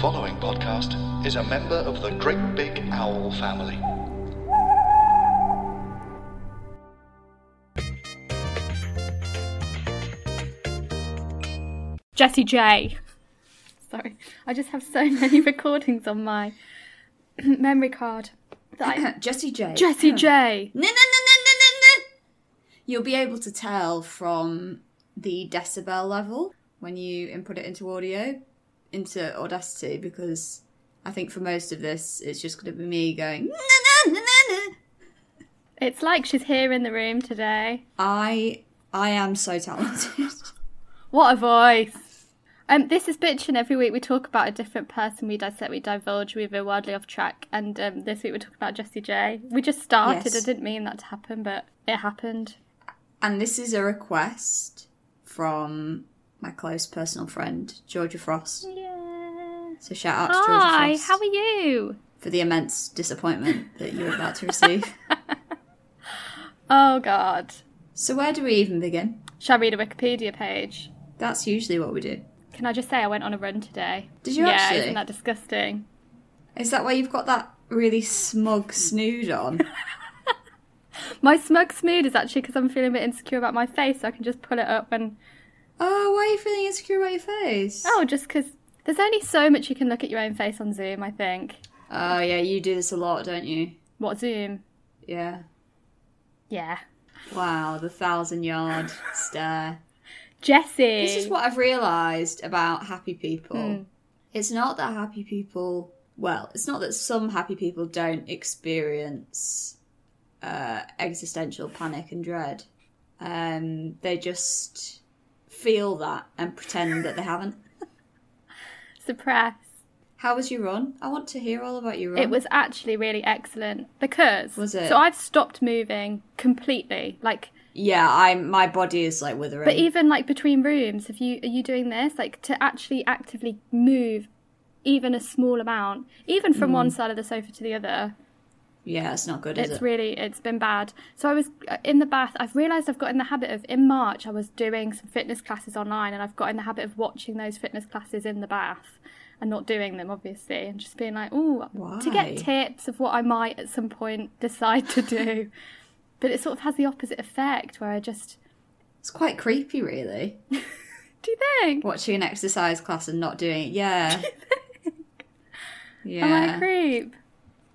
Following podcast is a member of the Great Big Owl family. Jessie J. Sorry, I just have so many recordings on my memory card. That I... Jessie J. Jessie J. No, no, no, no, no, no, no. You'll be able to tell from the decibel level when you input it into audio, into Audacity, because I think for most of this, it's just going to be me going. It's like she's here in the room today. I I am so talented. What a voice! Um, this is bitching. Every week we talk about a different person. We dissect, we divulge, we veer wildly off track. And um, this week we're talking about Jessie J. We just started. Yes. I didn't mean that to happen, but it happened. and this is a request from my close personal friend Georgia Frost. Yeah. So shout out to Georgia Frost. Hi, how are you? for the immense disappointment that you're about to receive. Oh God. so where do we even begin? Shall I read a Wikipedia page? That's usually what we do. Can I just say I went on a run today? Did you yeah, actually? isn't that disgusting? Is that why you've got that really smug snood on? My smug snood is actually because I'm feeling a bit insecure about my face, so I can just pull it up and oh, why are you feeling insecure about your face? oh, just because there's only so much you can look at your own face on Zoom. I think. Oh, yeah, you do this a lot, don't you? What Zoom? Yeah. Yeah, Wow, the thousand yard stare. Jessie. This is what I've realised about happy people. It's not that happy people, well, it's not that some happy people don't experience uh, existential panic and dread. Um, they just feel that and pretend that they haven't. suppress. How was your run? I want to hear all about your run. It was actually really excellent because Was it? so I've stopped moving completely. Like, Yeah, I'm. My body is like withering. but even like between rooms, if you are you doing this like to actually actively move even a small amount, even from mm. one side of the sofa to the other, yeah, it's not good, is it's it? really it's been bad so i was uh, in the bath i've realized i've got in the habit of in march i was doing some fitness classes online and i've got in the habit of watching those fitness classes in the bath and not doing them obviously and just being like oh to get tips of what i might at some point decide to do but it sort of has the opposite effect where i just It's quite creepy, really. do you think Watching an exercise class and not doing it. Yeah. yeah. am i a creep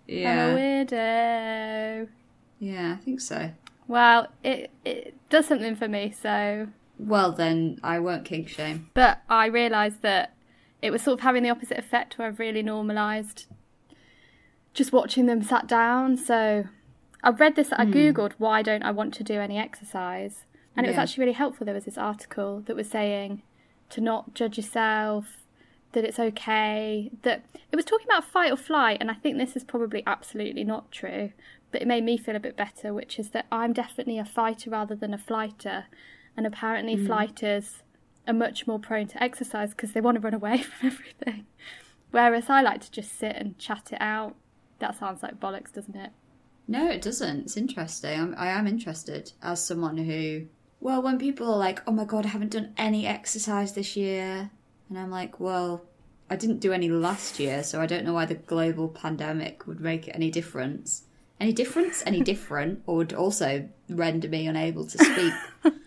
Yeah. i'm a weirdo Yeah, I think so. well it it does something for me so Well, then I won't kink shame. But I realised that it was sort of having the opposite effect where I've really normalised just watching them sat down. So I read this, I hmm. googled, why don't I want to do any exercise? And it was actually really helpful. There was this article that was saying to not judge yourself, that it's okay, that it was talking about fight or flight. And I think this is probably absolutely not true, but it made me feel a bit better, which is that I'm definitely a fighter rather than a flighter. And apparently, mm. flighters are much more prone to exercise because they want to run away from everything. Whereas I like to just sit and chat it out. That sounds like bollocks, doesn't it? No, it doesn't. It's interesting. I'm, I am interested as someone who. Well, when people are like, oh my god, I haven't done any exercise this year. And I'm like, well, I didn't do any last year, so I don't know why the global pandemic would make any difference. Any difference? Any different? Or would also render me unable to speak.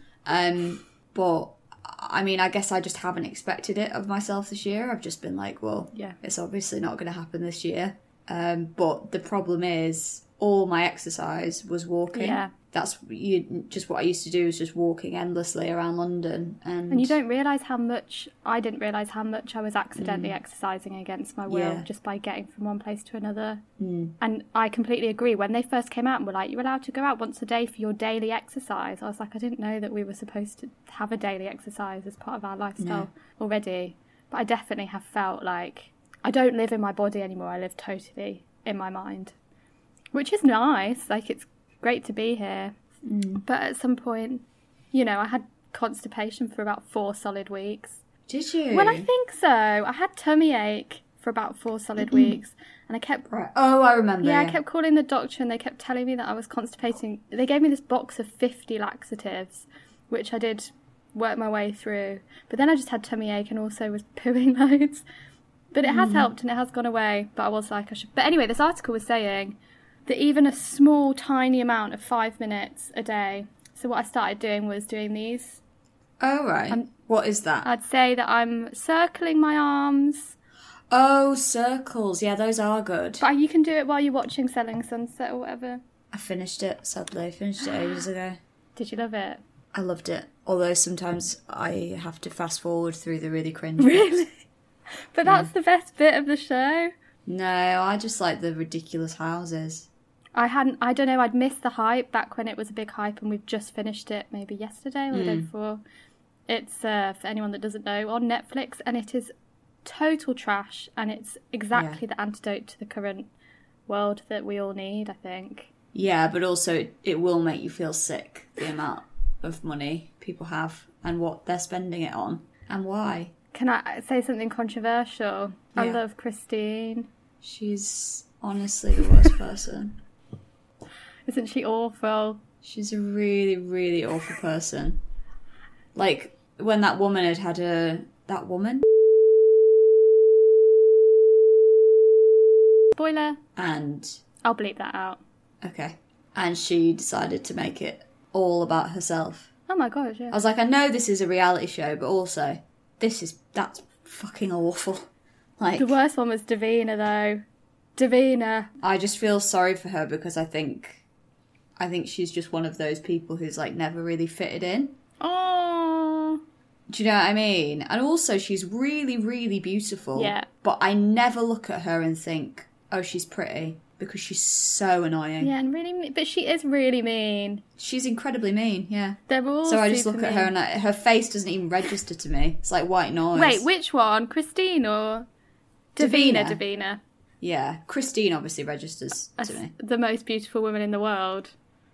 um, but I mean, I guess I just haven't expected it of myself this year. I've just been like, well, Yeah. it's obviously not going to happen this year. Um, but the problem is, all my exercise was walking. Yeah. That's you, just what I used to do is just walking endlessly around London. And, And you don't realise how much I didn't realise how much I was accidentally exercising against my will Yeah. just by getting from one place to another. Mm. And I completely agree. When they first came out and were like, "You're allowed to go out once a day for your daily exercise," I was like, I didn't know that we were supposed to have a daily exercise as part of our lifestyle already. But I definitely have felt like I don't live in my body anymore. I live totally in my mind, which is nice. Like it's great to be here. Mm. But at some point, you know, I had constipation for about four solid weeks. Did you? Well, I think so. I had tummy ache for about four solid weeks, and I kept. Right. Oh, I remember. Yeah, I kept calling the doctor, and they kept telling me that I was constipating. They gave me this box of fifty laxatives, which I did work my way through. But then I just had tummy ache, and also was pooing loads. But it has helped, and it has gone away. But I was like, I should. But anyway, this article was saying that even a small, tiny amount of five minutes a day. So what I started doing was doing these Oh, right. Um, what is that? I'd say that I'm circling my arms, oh, circles. Yeah, those are good. but you can do it while you're watching Selling Sunset or whatever. I finished it, sadly. Finished it ages ago. Did you love it? I loved it. Although sometimes I have to fast forward through the really cringe. Really? But that's the best bit of the show. No, I just like the ridiculous houses. I hadn't, I don't know, I'd missed the hype back when it was a big hype and we've just finished it maybe yesterday or the day before. It's, uh, for anyone that doesn't know, on Netflix and it is total trash and it's exactly the antidote to the current world that we all need, I think. Yeah, but also it, it will make you feel sick the amount of money people have and what they're spending it on and why. Can I say something controversial? I love Christine. She's honestly the worst person. Isn't she awful? She's a really, really awful person. Like when that woman had had a that woman Spoiler. and I'll bleep that out. okay, and she decided to make it all about herself. Oh my god, yeah. I was like, I know this is a reality show, but also this is that's fucking awful. Like The worst one was Davina though. Davina. I just feel sorry for her because I think I think she's just one of those people who's like never really fitted in. Oh. Do you know what I mean? And also she's really, really beautiful. Yeah. But I never look at her and think, oh, she's pretty because she's so annoying. Yeah, and really, me- but she is really mean. She's incredibly mean, yeah. They're all. So I just look at her and I, her face doesn't even register to me. It's like white noise. Wait, which one? Christine or Davina? Davina. Davina. Yeah, Christine obviously registers to me. the most beautiful woman in the world.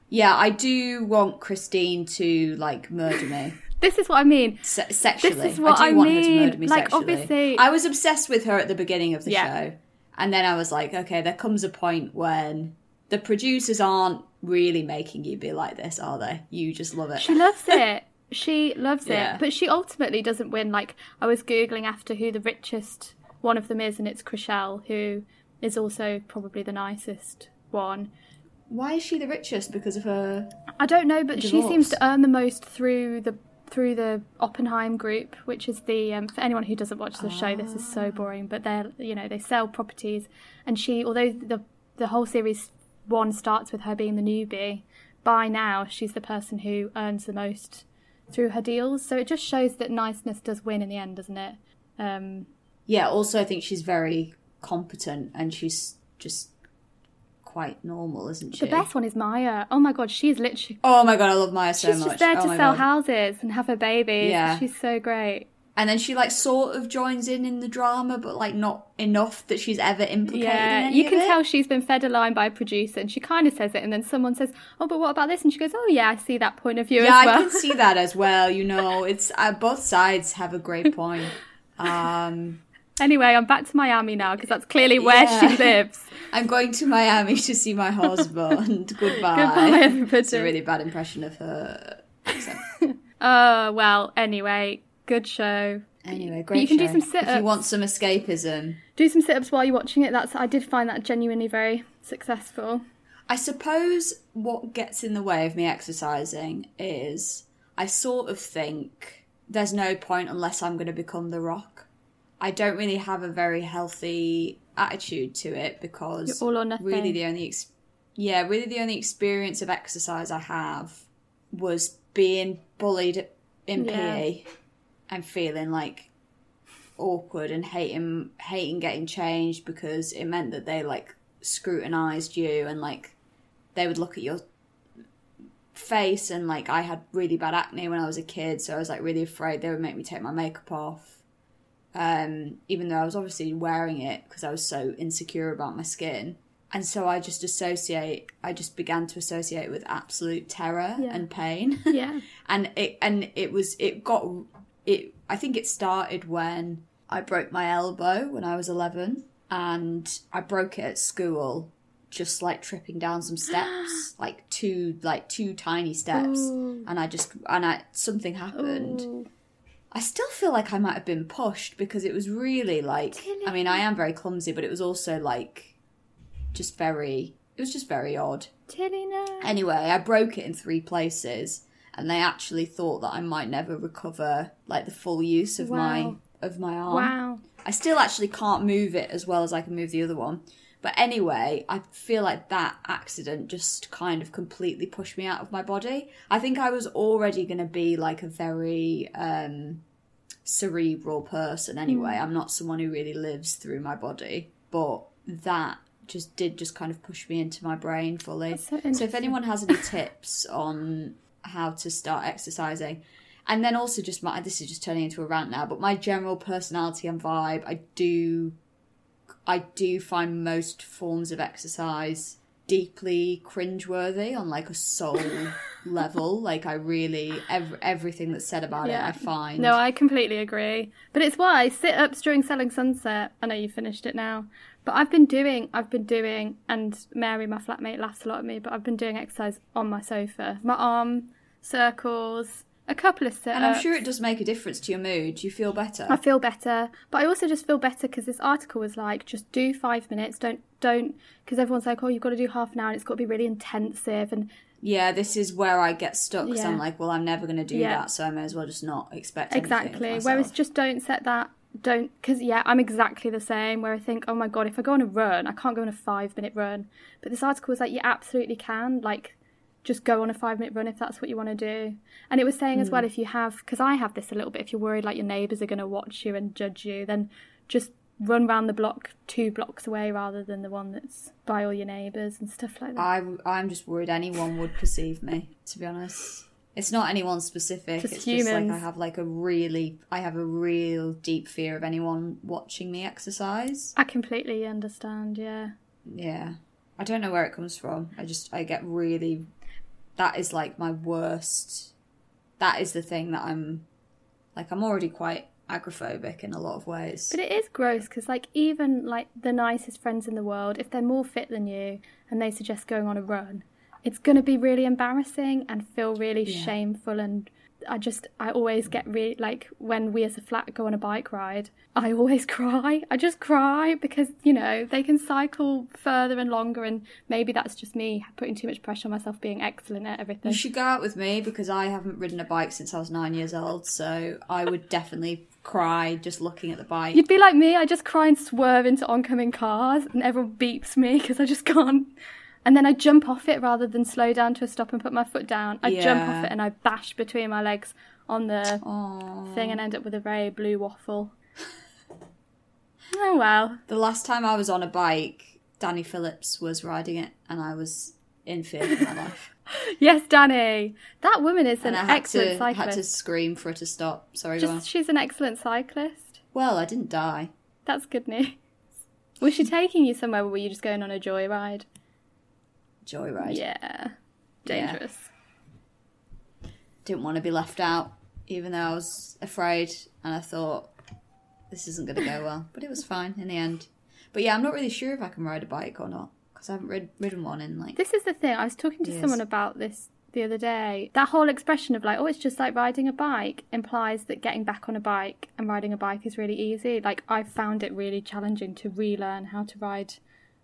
Yeah, I do want Christine to like murder me. This is what I mean. Se- sexually. This is what I do I want her to murder me Like, sexually. obviously- I was obsessed with her at the beginning of the Yeah. show. And then I was like, okay, there comes a point when the producers aren't really making you be like this, are they? You just love it. She loves it. She loves Yeah. it. But she ultimately doesn't win. Like, I was Googling after who the richest one of them is, and it's Chrishell, who is also probably the nicest one. Why is she the richest? Because of her. I don't know, but she seems to earn the most through the through the Oppenheim group, which is the um, for anyone who doesn't watch the show, this is so boring. But they're you know they sell properties, and she although the the whole series one starts with her being the newbie, by now she's the person who earns the most through her deals. So it just shows that niceness does win in the end, doesn't it? Um, Yeah, also, I think she's very competent and she's just quite normal, isn't she? the best one is Maya. Oh my god, she's literally Oh my god, I love Maya so she's much. just there oh to sell God. houses and have her babies. Yeah. she's so great. And then she like sort of joins in in the drama, but like not enough that she's ever implicated. in Yeah, you can tell she's been fed a line by a producer, and she kind of says it, and then someone says, "Oh, but what about this?" And she goes, "Oh, yeah, I see that point of view Yeah, as well." I can see that as well. You know, it's uh, both sides have a great point. Um, anyway, I'm back to Miami now because that's clearly where Yeah. she lives. I'm going to Miami to see my husband. Goodbye. Goodbye, everybody. It's a really bad impression of her. accent. Uh, well, anyway, good show. Anyway, great. you can do some sit-ups. If you want some escapism, Do some sit-ups while you're watching it. That's I did find that genuinely very successful. I suppose what gets in the way of me exercising is I sort of think there's no point unless I'm going to become The Rock. I don't really have a very healthy attitude to it because You're all or nothing. really the only ex- yeah really the only experience of exercise I have was being bullied in Yeah. PE and feeling like awkward and hating hating getting changed because it meant that they like scrutinized you and like they would look at your face and like I had really bad acne when I was a kid so I was like really afraid they would make me take my makeup off um even though I was obviously wearing it because I was so insecure about my skin and so I just associate I just began to associate with absolute terror Yeah. and pain Yeah. and it and it was it got it I think it started when I broke my elbow when I was 11 and I broke it at school just like tripping down some steps like two like two tiny steps Ooh. and I just and I something happened Ooh. I still feel like I might have been pushed because it was really like I mean I am very clumsy but it was also like just very it was just very odd Tilly, no. Anyway, I broke it in three places, and they actually thought that I might never recover like the full use of my of my arm. Wow. I still actually can't move it as well as I can move the other one. But anyway, I feel like that accident just kind of completely pushed me out of my body. I think I was already going to be like a very um, cerebral person anyway. I'm not someone who really lives through my body, but that just did just kind of push me into my brain fully. So so if anyone has any tips on how to start exercising, and then also just my this is just turning into a rant now, but my general personality and vibe, I do I do find most forms of exercise deeply cringeworthy on like a soul level. Like I really ev- everything that's said about Yeah. it, I find. No, I completely agree. But it's why sit ups during Selling Sunset. I know you finished it now, but I've been doing, I've been doing, and Mary, my flatmate, laughs a lot at me, but I've been doing exercise on my sofa. My arm circles, a couple of sit and I'm uh, sure it does make a difference to your mood. You feel better. I feel better, but I also just feel better because this article was like, just do five minutes. Don't don't because everyone's like, oh, you've got to do half an hour. and It's got to be really intensive, and Yeah, this is where I get stuck because Yeah. I'm like, well, I'm never going to do Yeah. that, so I may as well just not expect exactly. Whereas just don't set that. Don't because yeah, I'm exactly the same. Where I think, oh my god, if I go on a run, I can't go on a five minute run. But this article was like, you absolutely can. Like, just go on a five minute run if that's what you want to do. And it was saying as Hmm. well, if you have, because I have this a little bit. If you're worried like your neighbours are going to watch you and judge you, then just run round the block two blocks away rather than the one that's by all your neighbours and stuff like that. I, I'm just worried anyone would perceive me. To be honest, it's not anyone specific. Just it's just like I have like a really, I have a real deep fear of anyone watching me exercise. I completely understand. Yeah. Yeah, I don't know where it comes from. I just, I get really. That is like my worst. That is the thing that I'm, like, I'm already quite agrophobic in a lot of ways. But it is gross because, like, even like the nicest friends in the world, if they're more fit than you and they suggest going on a run, it's going to be really embarrassing and feel really Yeah. shameful. And I just, I always get really like when we as a flat go on a bike ride, I always cry. I just cry because you know they can cycle further and longer, and maybe that's just me putting too much pressure on myself being excellent at everything. You should go out with me because I haven't ridden a bike since I was nine years old, so I would definitely cry just looking at the bike. You'd be like me, I just cry and swerve into oncoming cars, and everyone beeps me because I just can't. And then I jump off it rather than slow down to a stop and put my foot down. I jump off it and I bash between my legs on the Aw. thing and end up with a very blue waffle. oh well. The last time I was on a bike, Danny Phillips was riding it, and I was in fear for my life. Yes, Danny. That woman is an and I excellent to, cyclist. I had to scream for her to stop. Sorry. Just, she's an excellent cyclist. Well, I didn't die. That's good news. Was she taking you somewhere or were you just going on a joyride? Joyride. Yeah. Dangerous. Didn't want to be left out, even though I was afraid, and I thought this isn't going to go well. But it was fine in the end. But yeah, I'm not really sure if I can ride a bike or not because I haven't rid- ridden one in like. This is the thing. I was talking to Yes. someone about this the other day. That whole expression of like, oh, it's just like riding a bike implies that getting back on a bike and riding a bike is really easy. Like, I found it really challenging to relearn how to ride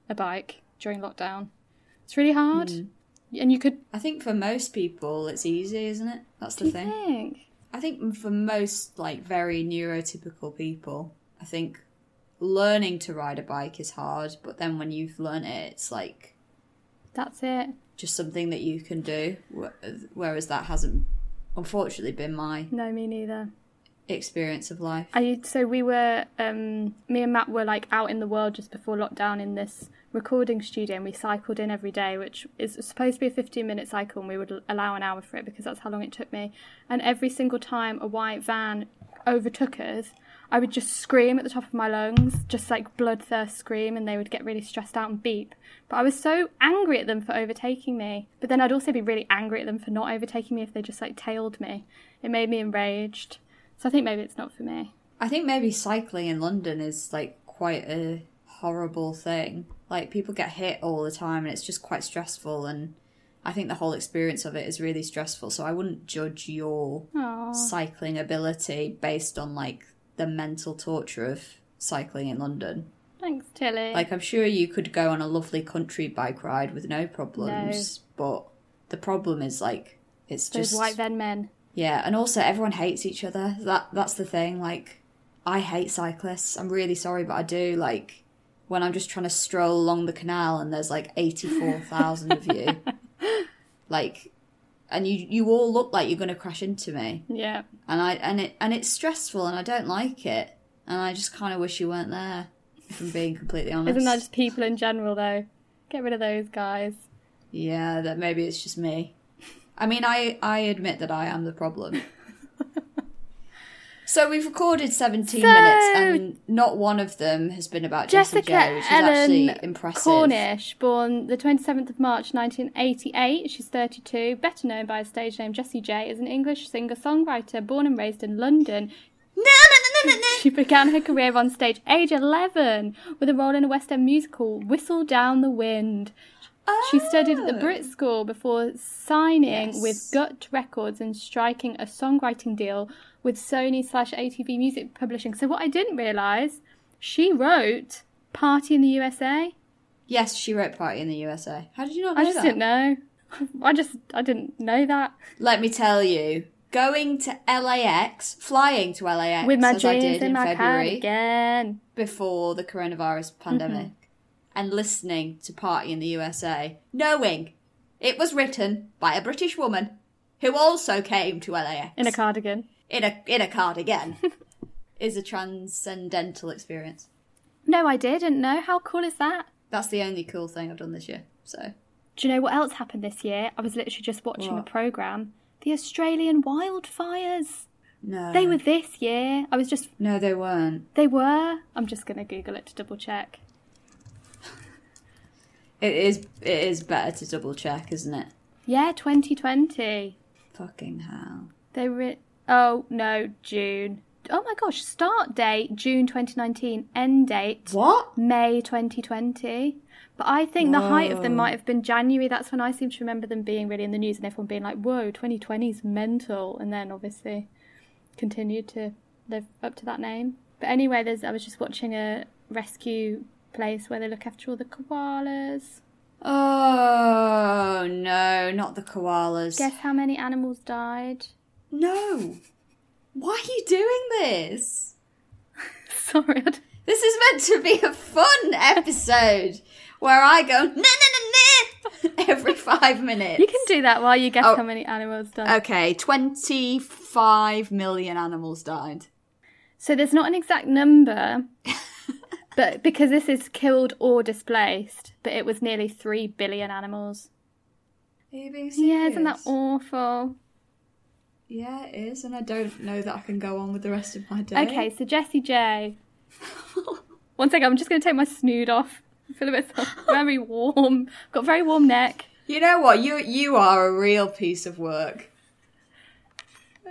a bike during lockdown. It's really hard. Hmm. And you could. I think for most people it's easy, isn't it? That's the thing. think? I think for most like very neurotypical people, I think learning to ride a bike is hard, but then when you've learned it, it's like That's it. just something that you can do. Whereas that hasn't, unfortunately, been my No, me neither. Experience of life. I so we were um me and Matt were like out in the world just before lockdown in this recording studio and we cycled in every day which is supposed to be a 15 minute cycle and we would allow an hour for it because that's how long it took me. And every single time a white van overtook us I would just scream at the top of my lungs just like bloodthirst scream and they would get really stressed out and beep. But I was so angry at them for overtaking me but then I'd also be really angry at them for not overtaking me if they just like tailed me. It made me enraged so I think maybe it's not for me I think maybe cycling in London is like quite a horrible thing. Like people get hit all the time and it's just quite stressful and I think the whole experience of it is really stressful. So I wouldn't judge your Aw. cycling ability based on like the mental torture of cycling in London. Thanks, Tilly. Like I'm sure you could go on a lovely country bike ride with no problems, no. but the problem is like it's those just white van men. Yeah, and also everyone hates each other. That that's the thing. Like, I hate cyclists. I'm really sorry, but I do. Like, when I'm just trying to stroll along the canal and there's like eighty four thousand of you, like, and you you all look like you're going to crash into me, Yeah. and I and it and it's stressful, and I don't like it, and I just kind of wish you weren't there. If I'm being completely honest, Isn't that just people in general, though? Get rid of those guys. yeah, that maybe it's just me. I mean, I I admit that I am the problem. So we've recorded 17 So- minutes and not one of them has been about Jessica Jessica Joe, which is Ellen actually impressive. Cornish, born the 27th of March 1988. She's 32, better known by her stage name Jessie J, is an English singer-songwriter born and raised in London. No, no, no, no, no, no. She began her career on stage age 11 with a role in a West End musical, Whistle Down the Wind. She studied at the Oh. Brit School before signing Yes. with Gut Records and striking a songwriting deal with Sony slash ATV Music Publishing. So what I didn't realise, she wrote Party in the USA. Yes, she wrote Party in the USA. How did you not know that? I just that? didn't know. I just I didn't know that. Let me tell you, going to LAX, flying to LAX, With my as I did in in my February cardigan. before the coronavirus pandemic, Mm-hmm. And listening to Party in the USA, knowing it was written by a British woman who also came to LAX In a cardigan. in a in a cardigan, is a transcendental experience. No, I didn't know. How cool is that? That's the only cool thing I've done this year. So Do you know what else happened this year? I was literally just watching What? a programme. The Australian wildfires. no, They were this year. I was just no, they weren't. They were. I'm just going to Google it to double check. It is it is better to double check, isn't it? Yeah, 2020. Fucking hell. They were. Oh, no, June. Oh my gosh, start date June 2019, end date What? May 2020. But I think the height of them might have been January. That's when I seem to remember them being really in the news and everyone being like, whoa, 2020 is mental. And then obviously continued to live up to that name. But anyway, there's I was just watching a rescue place where they look after all the koalas. Oh no, not the koalas. Guess how many animals died? No. Why are you doing this? Sorry, I This is meant to be a fun episode where I go na na na na every five minutes. you can do that while you guess Oh. how many animals died. Okay, twenty-five million animals died. So there's not an exact number, but because this is killed or displaced, but it was nearly three billion animals. Are you being Yeah, isn't that awful? Yeah, it is, and I don't know that I can go on with the rest of my day. Okay, so Jessie J. One second, I'm just going to take my snood off. I feel a bit very warm. Got a very warm neck. You know what? You you are a real piece of work.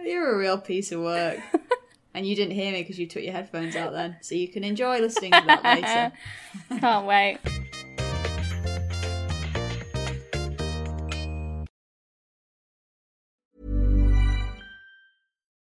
You're a real piece of work. and you didn't hear me because you took your headphones out then, so you can enjoy listening to that later. Can't wait.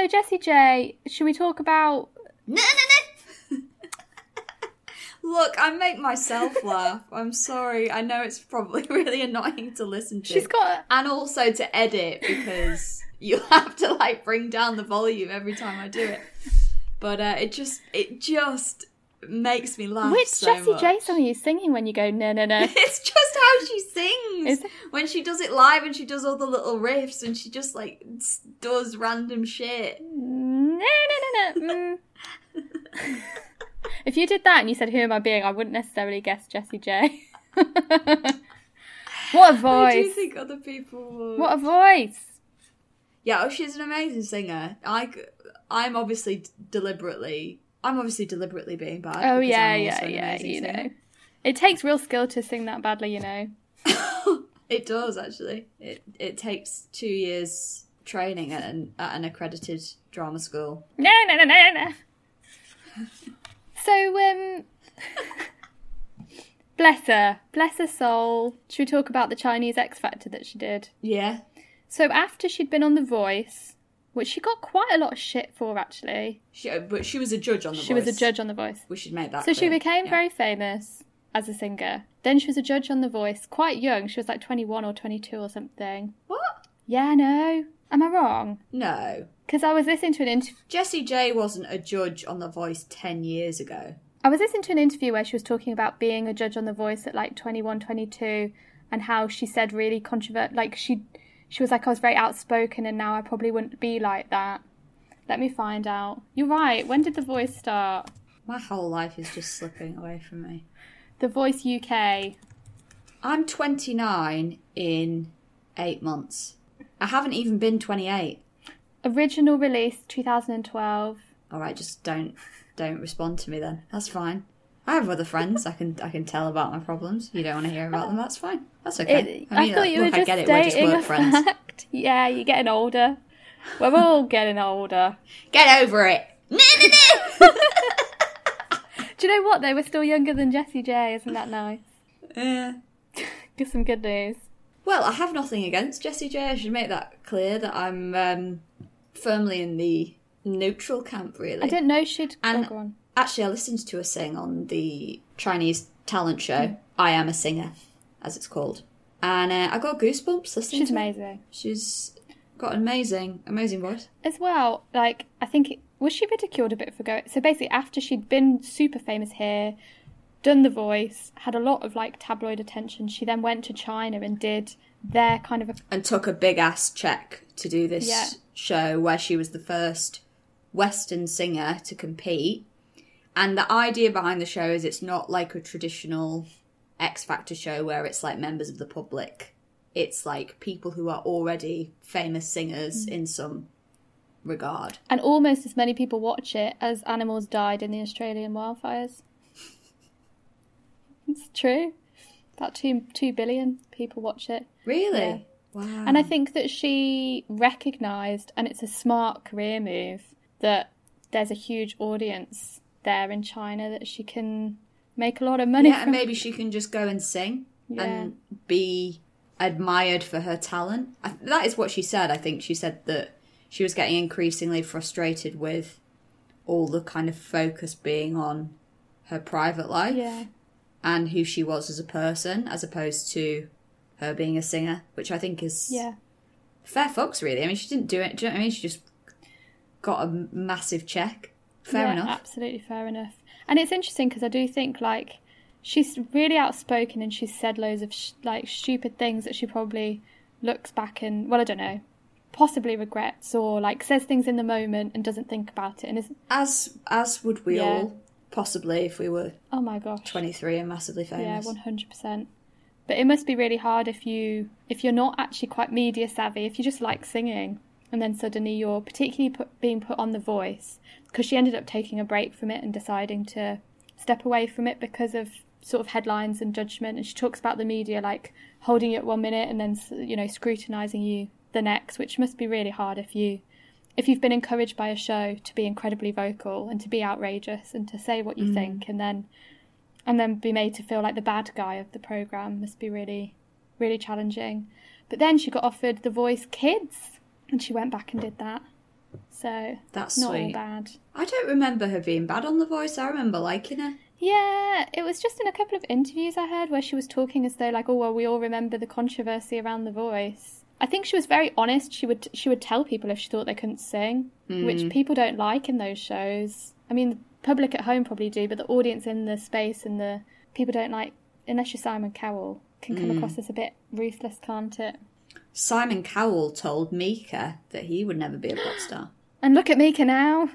So Jessie J, should we talk about? No, no, no. Look, I make myself laugh. I'm sorry. I know it's probably really annoying to listen to. She's got. and also to edit because you have to like bring down the volume every time I do it. But uh, it just it just makes me laugh. Which so Jessie much. J song are you singing when you go no no no? It's just how she sings. Is it? When she does it live and she does all the little riffs and she just like does random shit. no no no no. Mm. if you did that and you said who am I being, I wouldn't necessarily guess Jessie J. what a I do voice! think other people would. What a voice! Yeah, oh, she's an amazing singer. I, I'm obviously d- deliberately, I'm obviously deliberately being bad. Oh yeah, yeah, yeah. You know, it takes real skill to sing that badly. You know. It does actually. It it takes two years training at an, at an accredited drama school. No, no, no, no, no. So, um, bless her, bless her soul. Should we talk about the Chinese X Factor that she did? Yeah, So after she'd been on The Voice, which she got quite a lot of shit for, actually. she, uh, but she was a judge on the. She was a judge on The Voice. We should make that. So she became Yeah. very famous as a singer. Then she was a judge on The Voice, quite young. She was like 21 or 22 or something. What? Yeah, know. Am I wrong? No, Because I was listening to an interview. Jessie J wasn't a judge on The Voice ten years ago. I was listening to an interview where she was talking about being a judge on The Voice at like 21, 22, and how she said really controvert. Like she, she was like, I was very outspoken, and now I probably wouldn't be like that. Let me find out. You're right. When did The Voice start? My whole life is just slipping away from me. The Voice UK. I'm 29 in eight months. I haven't even been 28. Original release 2012. All right, just don't don't respond to me then. That's fine. I have other friends. I can I can tell about my problems. You don't want to hear about them. That's fine. That's okay. It, I, mean, thought you were look, I just get it. We're just a friends. fact. Yeah, you're getting older. We're all getting older. Get over it. No, no, no. Do you know what? They were still younger than Jessie J. Isn't that nice? Yeah. Give some good news. Well, I have nothing against Jessie J. I should make that clear that I'm um, firmly in the neutral camp. Really. I didn't know she'd. And go on. Actually, I listened to her sing on the Chinese talent show. I am a singer, as it's called, and uh, I got goosebumps listening. She's to her. amazing. She's got an amazing, amazing voice. As well, like, I think. It, was she ridiculed a bit for going. So basically, after she'd been super famous here, done The Voice, had a lot of, like, tabloid attention, she then went to China and did their kind of a. and took a big ass check to do this Yeah. show where she was the first Western singer to compete. And the idea behind the show is it's not like a traditional X Factor show where it's like members of the public. It's like people who are already famous singers Mm. in some regard. And almost as many people watch it as animals died in the Australian wildfires. it's true. About two two billion people watch it. Really? Yeah. Wow. And I think that she recognised, and it's a smart career move, that there's a huge audience there in China that she can make a lot of money yeah, and from. maybe she can just go and sing Yeah. and be admired for her talent. I, that is what she said. I think she said that she was getting increasingly frustrated with all the kind of focus being on her private life. Yeah. and who she was as a person, as opposed to her being a singer, which I think is Yeah. fair fucks, really. I mean, she didn't do it. Do you know what I mean? She just got a massive check. Fair yeah, enough. Absolutely fair enough. And it's interesting because I do think like she's really outspoken and she's said loads of sh- like stupid things that she probably looks back and well I don't know, possibly regrets or like says things in the moment and doesn't think about it and is As as would we Yeah. all, possibly, if we were oh my gosh. 23 and massively famous. Yeah, one hundred percent. But it must be really hard if you if you're not actually quite media savvy. If you just like singing, and then suddenly you're particularly put, being put on The Voice because she ended up taking a break from it and deciding to step away from it because of sort of headlines and judgment. And she talks about the media like holding you at one minute and then you know scrutinizing you the next, which must be really hard if you if you've been encouraged by a show to be incredibly vocal and to be outrageous and to say what you mm. think and then and then be made to feel like the bad guy of the program must be really really challenging but then she got offered the voice kids and she went back and did that. So That's not all bad. I don't remember her being bad on The Voice. I remember liking her. yeah it was just in a couple of interviews i heard where she was talking as though like oh well we all remember the controversy around the voice. I think she was very honest. She would she would tell people if she thought they couldn't sing which mm. people don't like in those shows. I mean the public at home probably do but the audience in the space and the people don't like unless you're simon cowell can come mm. across as a bit ruthless can't it Simon Cowell told Mika that he would never be a pop star. And look at Mika now.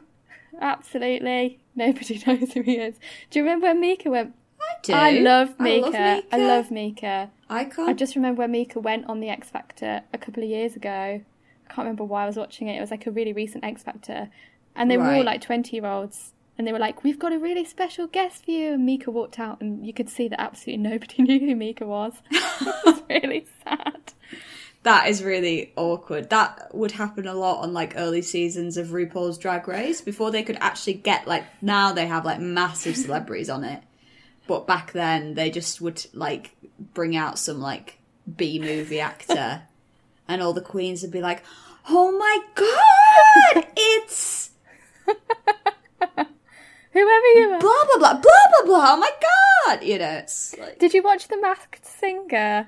Absolutely. Nobody knows who he is. Do you remember when Mika went? I do. I love Mika. I love Mika. I love Mika. Icon. I just remember when Mika went on the X Factor a couple of years ago. I can't remember why I was watching it. It was like a really recent X Factor. And they were all like 20 year olds. And they were like, We've got a really special guest for you. And Mika walked out, and you could see that absolutely nobody knew who Mika was. it was really sad. That is really awkward. That would happen a lot on like early seasons of RuPaul's Drag Race before they could actually get like now they have like massive celebrities on it. But back then they just would like bring out some like B movie actor and all the queens would be like, "Oh my god, it's Whoever you are. blah blah blah blah blah blah. Oh my god." You know, it's like Did you watch The Masked Singer?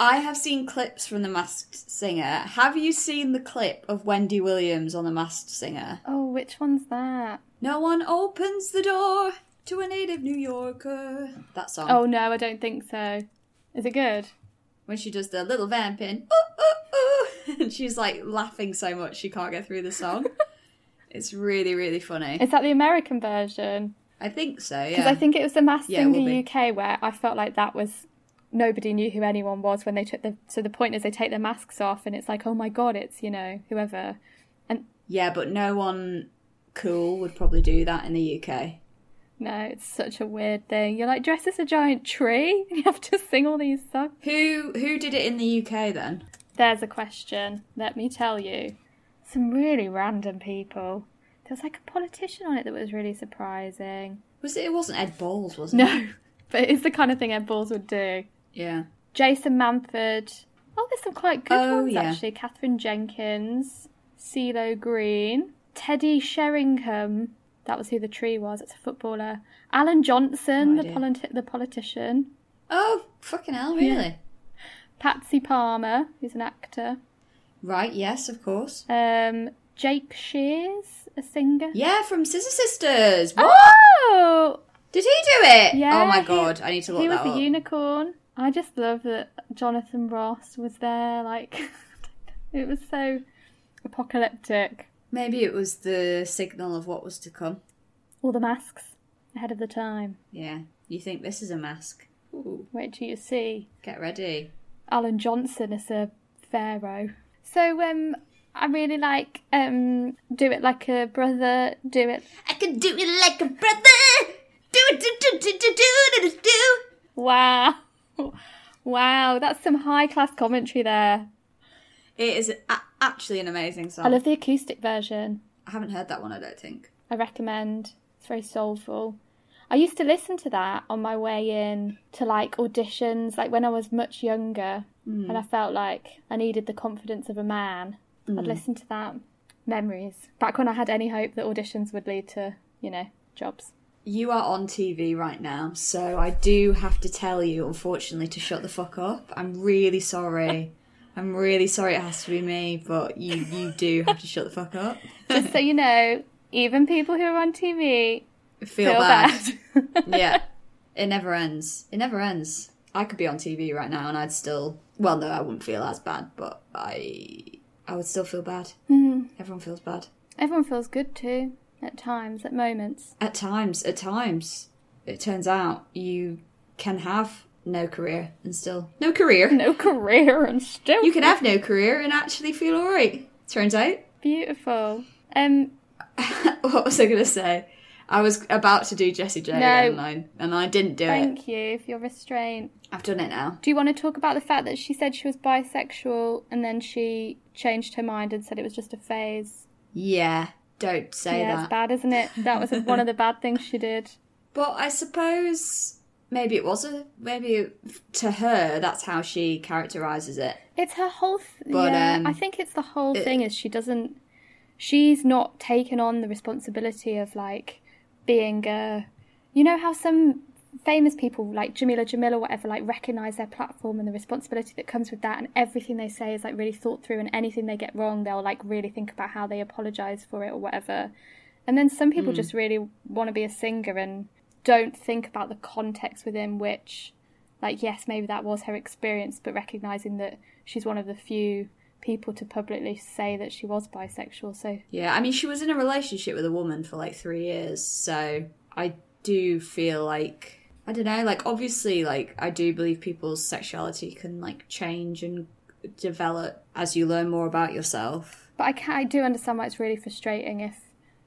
I have seen clips from The Masked Singer. Have you seen the clip of Wendy Williams on The Masked Singer? Oh, which one's that? No one opens the door to a native New Yorker. That song. Oh no, I don't think so. Is it good? When she does the little vamping, ooh, ooh, ooh, and she's like laughing so much she can't get through the song. it's really, really funny. Is that the American version? I think so, yeah. Because I think it was the Masked Yeah, Singer. UK where I felt like that was nobody knew who anyone was when they took the. So the point is they take their masks off and it's like, oh my god, it's you know whoever. And Yeah, but no one cool would probably do that in the UK. No, it's such a weird thing. You're like dressed as a giant tree and you have to sing all these songs. Who who did it in the UK then? There's a question. Let me tell you. Some really random people. There was like a politician on it that was really surprising. Was it? It wasn't Ed Balls, was it? No, but it's the kind of thing Ed Balls would do. Yeah. Jason Manford. Oh, there's some quite good Oh, ones yeah. actually. Katherine Jenkins, CeeLo Green, Teddy Sheringham. That was who the tree was. It's a footballer. Alan Johnson, No the, politi- the politician. Oh, fucking hell, really? Patsy Palmer, who's an actor. Right, yes, of course. Um, Jake Shears, a singer. Yeah, from Scissor Sisters. What? Oh, Did he do it? yeah. Oh my he- god, I need to look He was the unicorn. I just love that Jonathan Ross was there. Like, it was so apocalyptic. Maybe it was the signal of what was to come. All the masks ahead of the time. Yeah. You think this is a mask? Ooh, Wait till you see get ready. Alan Johnson as a pharaoh. So um, I really like um, do it like a brother. Do it. I can do it like a brother. Do it, do, do, do, do, do, do, do. Wow, wow, that's some high class commentary there. It is a- actually an amazing song. I love the acoustic version. I haven't heard that one, I don't think. I recommend. It's very soulful. I used to listen to that on my way in to like auditions, like when I was much younger, hmm. and I felt like I needed the confidence of a man. I'd hmm. listen to that. Memories. Back when I had any hope that auditions would lead to, you know, jobs. You are on TV right now, so I do have to tell you, unfortunately, to shut the fuck up. I'm really sorry. I'm really sorry it has to be me, but you, you do have to shut the fuck up. Just so you know, even people who are on TV Feel, feel bad. bad. yeah. It never ends. It never ends. I could be on TV right now and I'd still well no, I wouldn't feel as bad, but I I would still feel bad. Mm-hmm. Everyone feels bad. Everyone feels good too, at times, at moments. At times, at times, it turns out you can have no career and still no career. No career and still You can have no career and actually feel alright. Turns out. beautiful. Um, What was I gonna say? I was about to do Jessie J No. again, and I, and I didn't do it. thank you for your restraint. I've done it now. Do you want to talk about the fact that she said she was bisexual and then she changed her mind and said it was just a phase? Yeah, don't say yeah, that. it's bad, isn't it? That was one of the bad things she did. But I suppose maybe it was a maybe to her that's how she characterizes it. It's her whole. Th- But, yeah, um, I think it's the whole thing is she doesn't. She's not taken on the responsibility of like being a. You know how some famous people like Jameela Jamil or whatever like recognize their platform and the responsibility that comes with that, and everything they say is like really thought through, and anything they get wrong, they'll like really think about how they apologize for it or whatever. And then some people hmm. just really want to be a singer and don't think about the context within which like yes maybe that was her experience but recognizing that she's one of the few people to publicly say that she was bisexual so Yeah, I mean she was in a relationship with a woman for like 3 years, so I do feel like I don't know, like obviously like I do believe people's sexuality can like change and develop as you learn more about yourself. but i can i do understand why it's really frustrating if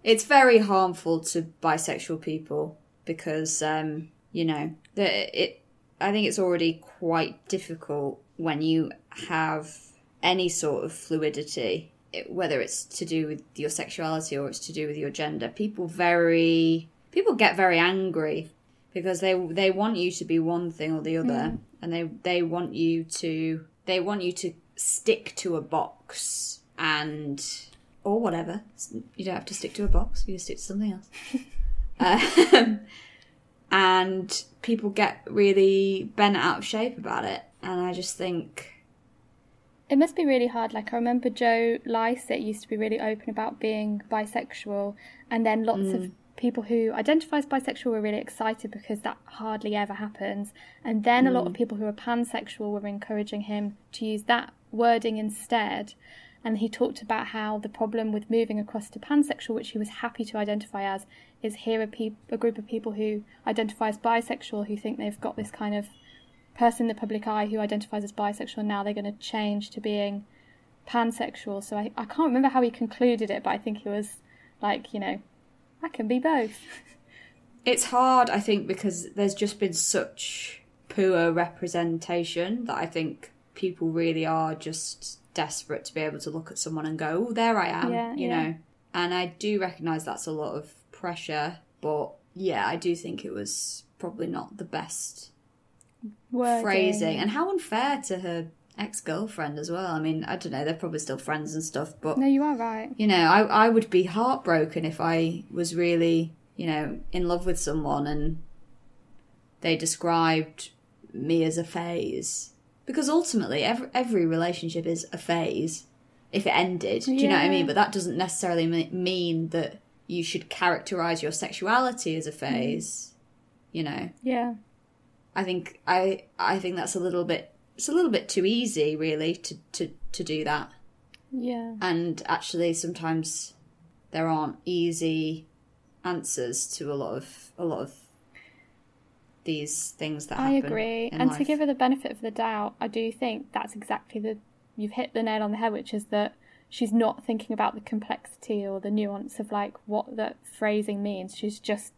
It's very harmful to bisexual people because um, you know, the, it I think it's already quite difficult when you have any sort of fluidity, it- whether it's to do with your sexuality or it's to do with your gender. People very people get very angry because they they want you to be one thing or the other, and they they want you to they want you to stick to a box and or whatever. You don't have to stick to a box. You can stick to something else. um, and people get really bent out of shape about it, and I just think it must be really hard like i remember joe lycett used to be really open about being bisexual and then lots of people who identify as bisexual were really excited because that hardly ever happens. And then a lot of mm. people who are pansexual were encouraging him to use that wording instead. And he talked about how the problem with moving across to pansexual which he was happy to identify as is here a, peop a group of people who identify as bisexual who think they've got this kind of person in the public eye who identifies as bisexual and now they're going to change to being pansexual. So I, I can't remember how he concluded it but i think it was like you know i can be both it's hard. I think because there's just been such poor representation that I think people really are just desperate to be able to look at someone and go, "Oh, there I am," Yeah, you yeah. know. And I do recognise that's a lot of pressure, but yeah, I do think it was probably not the best Wording. phrasing and how unfair to her ex-girlfriend as well. I mean i don't know they're probably still friends and stuff but no you are right. you know I, I would be heartbroken if i was really you know in love with someone and they described me as a phase. Because ultimately every, every relationship is a phase if it ended do you know what i mean? But that doesn't necessarily mean that you should characterize your sexuality as a phase mm. you know? Yeah. I think I I think that's a little bit it's a little bit too easy really to to to do that. yeah And actually sometimes there aren't easy answers to a lot of a lot of these things that I agree. And to give her the benefit of the doubt, I do think that's exactly the you've hit the nail on the head, which is that she's not thinking about the complexity or the nuance of like what that phrasing means. She's just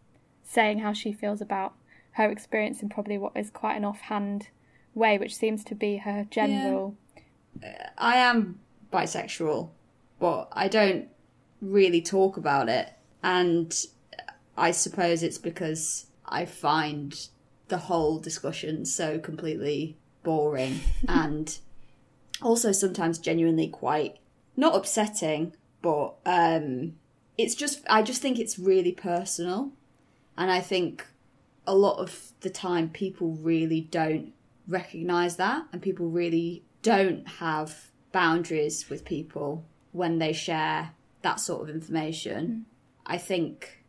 saying how she feels about her experience in probably what is quite an offhand way, which seems to be her general. I am bisexual, but I don't really talk about it. And I suppose it's because I find the whole discussion so completely boring and also sometimes genuinely quite not upsetting, but um, it's just, I just think it's really personal. And I think a lot of the time people really don't recognize that and people really don't have boundaries with people when they share that sort of information. Mm. I think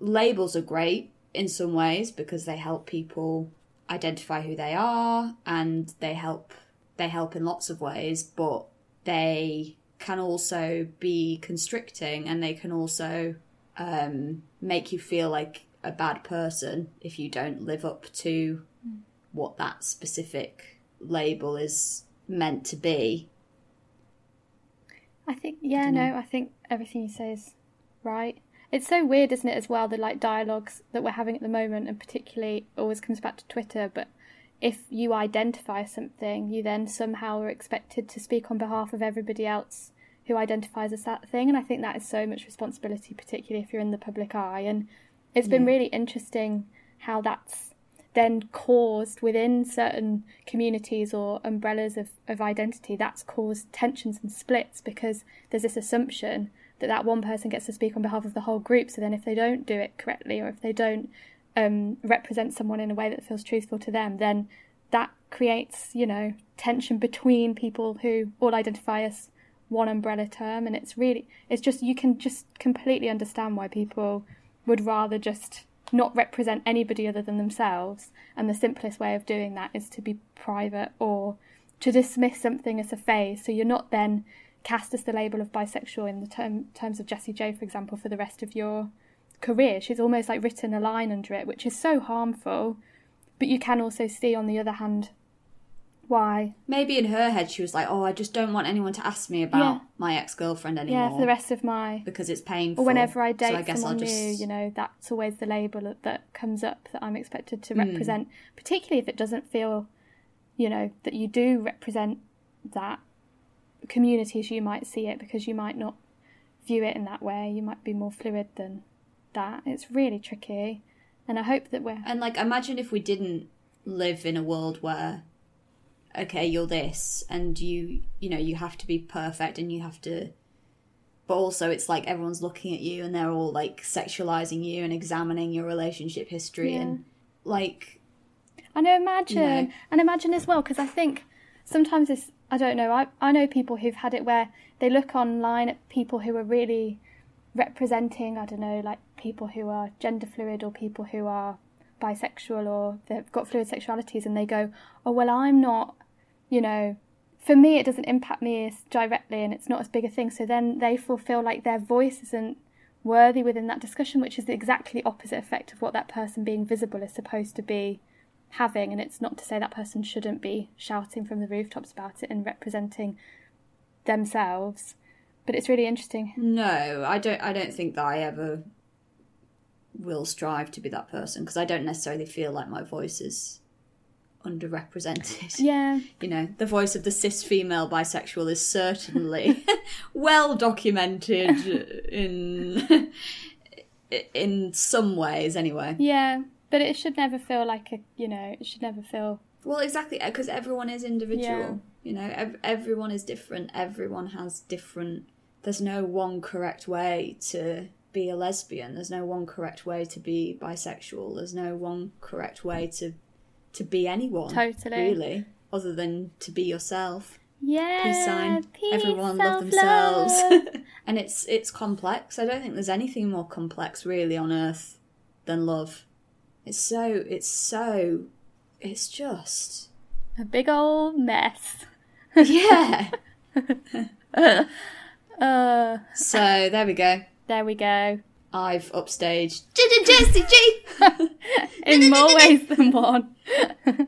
labels are great in some ways because they help people identify who they are and they help they help in lots of ways, but they can also be constricting and they can also um, make you feel like a bad person if you don't live up to what that specific label is meant to be. I think, yeah, I no, I think everything you say is right. It's so weird, isn't it, as well, the like dialogues that we're having at the moment, and particularly always comes back to Twitter, but if you identify something, you then somehow are expected to speak on behalf of everybody else who identifies as that thing. And I think that is so much responsibility, particularly if you're in the public eye. And it's been yeah. really interesting how that's then caused within certain communities or umbrellas of, of identity, that's caused tensions and splits because there's this assumption that that one person gets to speak on behalf of the whole group. So then if they don't do it correctly or if they don't um, represent someone in a way that feels truthful to them, then that creates, you know, tension between people who all identify as one umbrella term. And it's really, it's just, you can just completely understand why people would rather just not represent anybody other than themselves. And the simplest way of doing that is to be private or to dismiss something as a phase. So you're not then cast as the label of bisexual in the term, terms of Jessie J, for example, for the rest of your career. She's almost like written a line under it, which is so harmful. But you can also see, on the other hand, why. Maybe in her head she was like, "Oh, I just don't want anyone to ask me about yeah. my ex girlfriend anymore." Yeah, for the rest of my because it's painful. Or whenever I date so I guess someone just... new, you know, that's always the label that comes up that I'm expected to mm. represent. Particularly if it doesn't feel, you know, that you do represent that community as You might see it because you might not view it in that way. You might be more fluid than that. It's really tricky. And I hope that we're. And, like, imagine if we didn't live in a world where, okay, you're this, and you, you know, you have to be perfect and you have to. But also, it's like everyone's looking at you and they're all, like, sexualizing you and examining your relationship history. Yeah. And, like. I know, imagine. You know. And imagine as well, because I think sometimes it's. I don't know. I, I know people who've had it where they look online at people who are really representing, I don't know, like people who are gender fluid or people who are bisexual or they've got fluid sexualities and they go, oh, well, I'm not, you know, for me, it doesn't impact me directly and it's not as big a thing. So then they feel like their voice isn't worthy within that discussion, which is the exactly opposite effect of what that person being visible is supposed to be having. And it's not to say that person shouldn't be shouting from the rooftops about it and representing themselves. But it's really interesting. No, I don't. I don't think that I ever will strive to be that person because I don't necessarily feel like my voice is underrepresented. Yeah. You know, the voice of the cis female bisexual is certainly well documented in in some ways anyway. Yeah, but it should never feel like a, you know, it should never feel well, exactly, because everyone is individual. Yeah. You know, ev- everyone is different. Everyone has different. There's no one correct way to be a lesbian. There's no one correct way to be bisexual. There's no one correct way to to be anyone. Totally. Really, other than to be yourself. Yeah. Peace sign. Peace, Everyone love themselves. and it's it's complex. I don't think there's anything more complex really on earth than love. It's so it's so it's just a big old mess. yeah. uh, so there we go. There we go. I've upstaged Jessie J in more ways than one.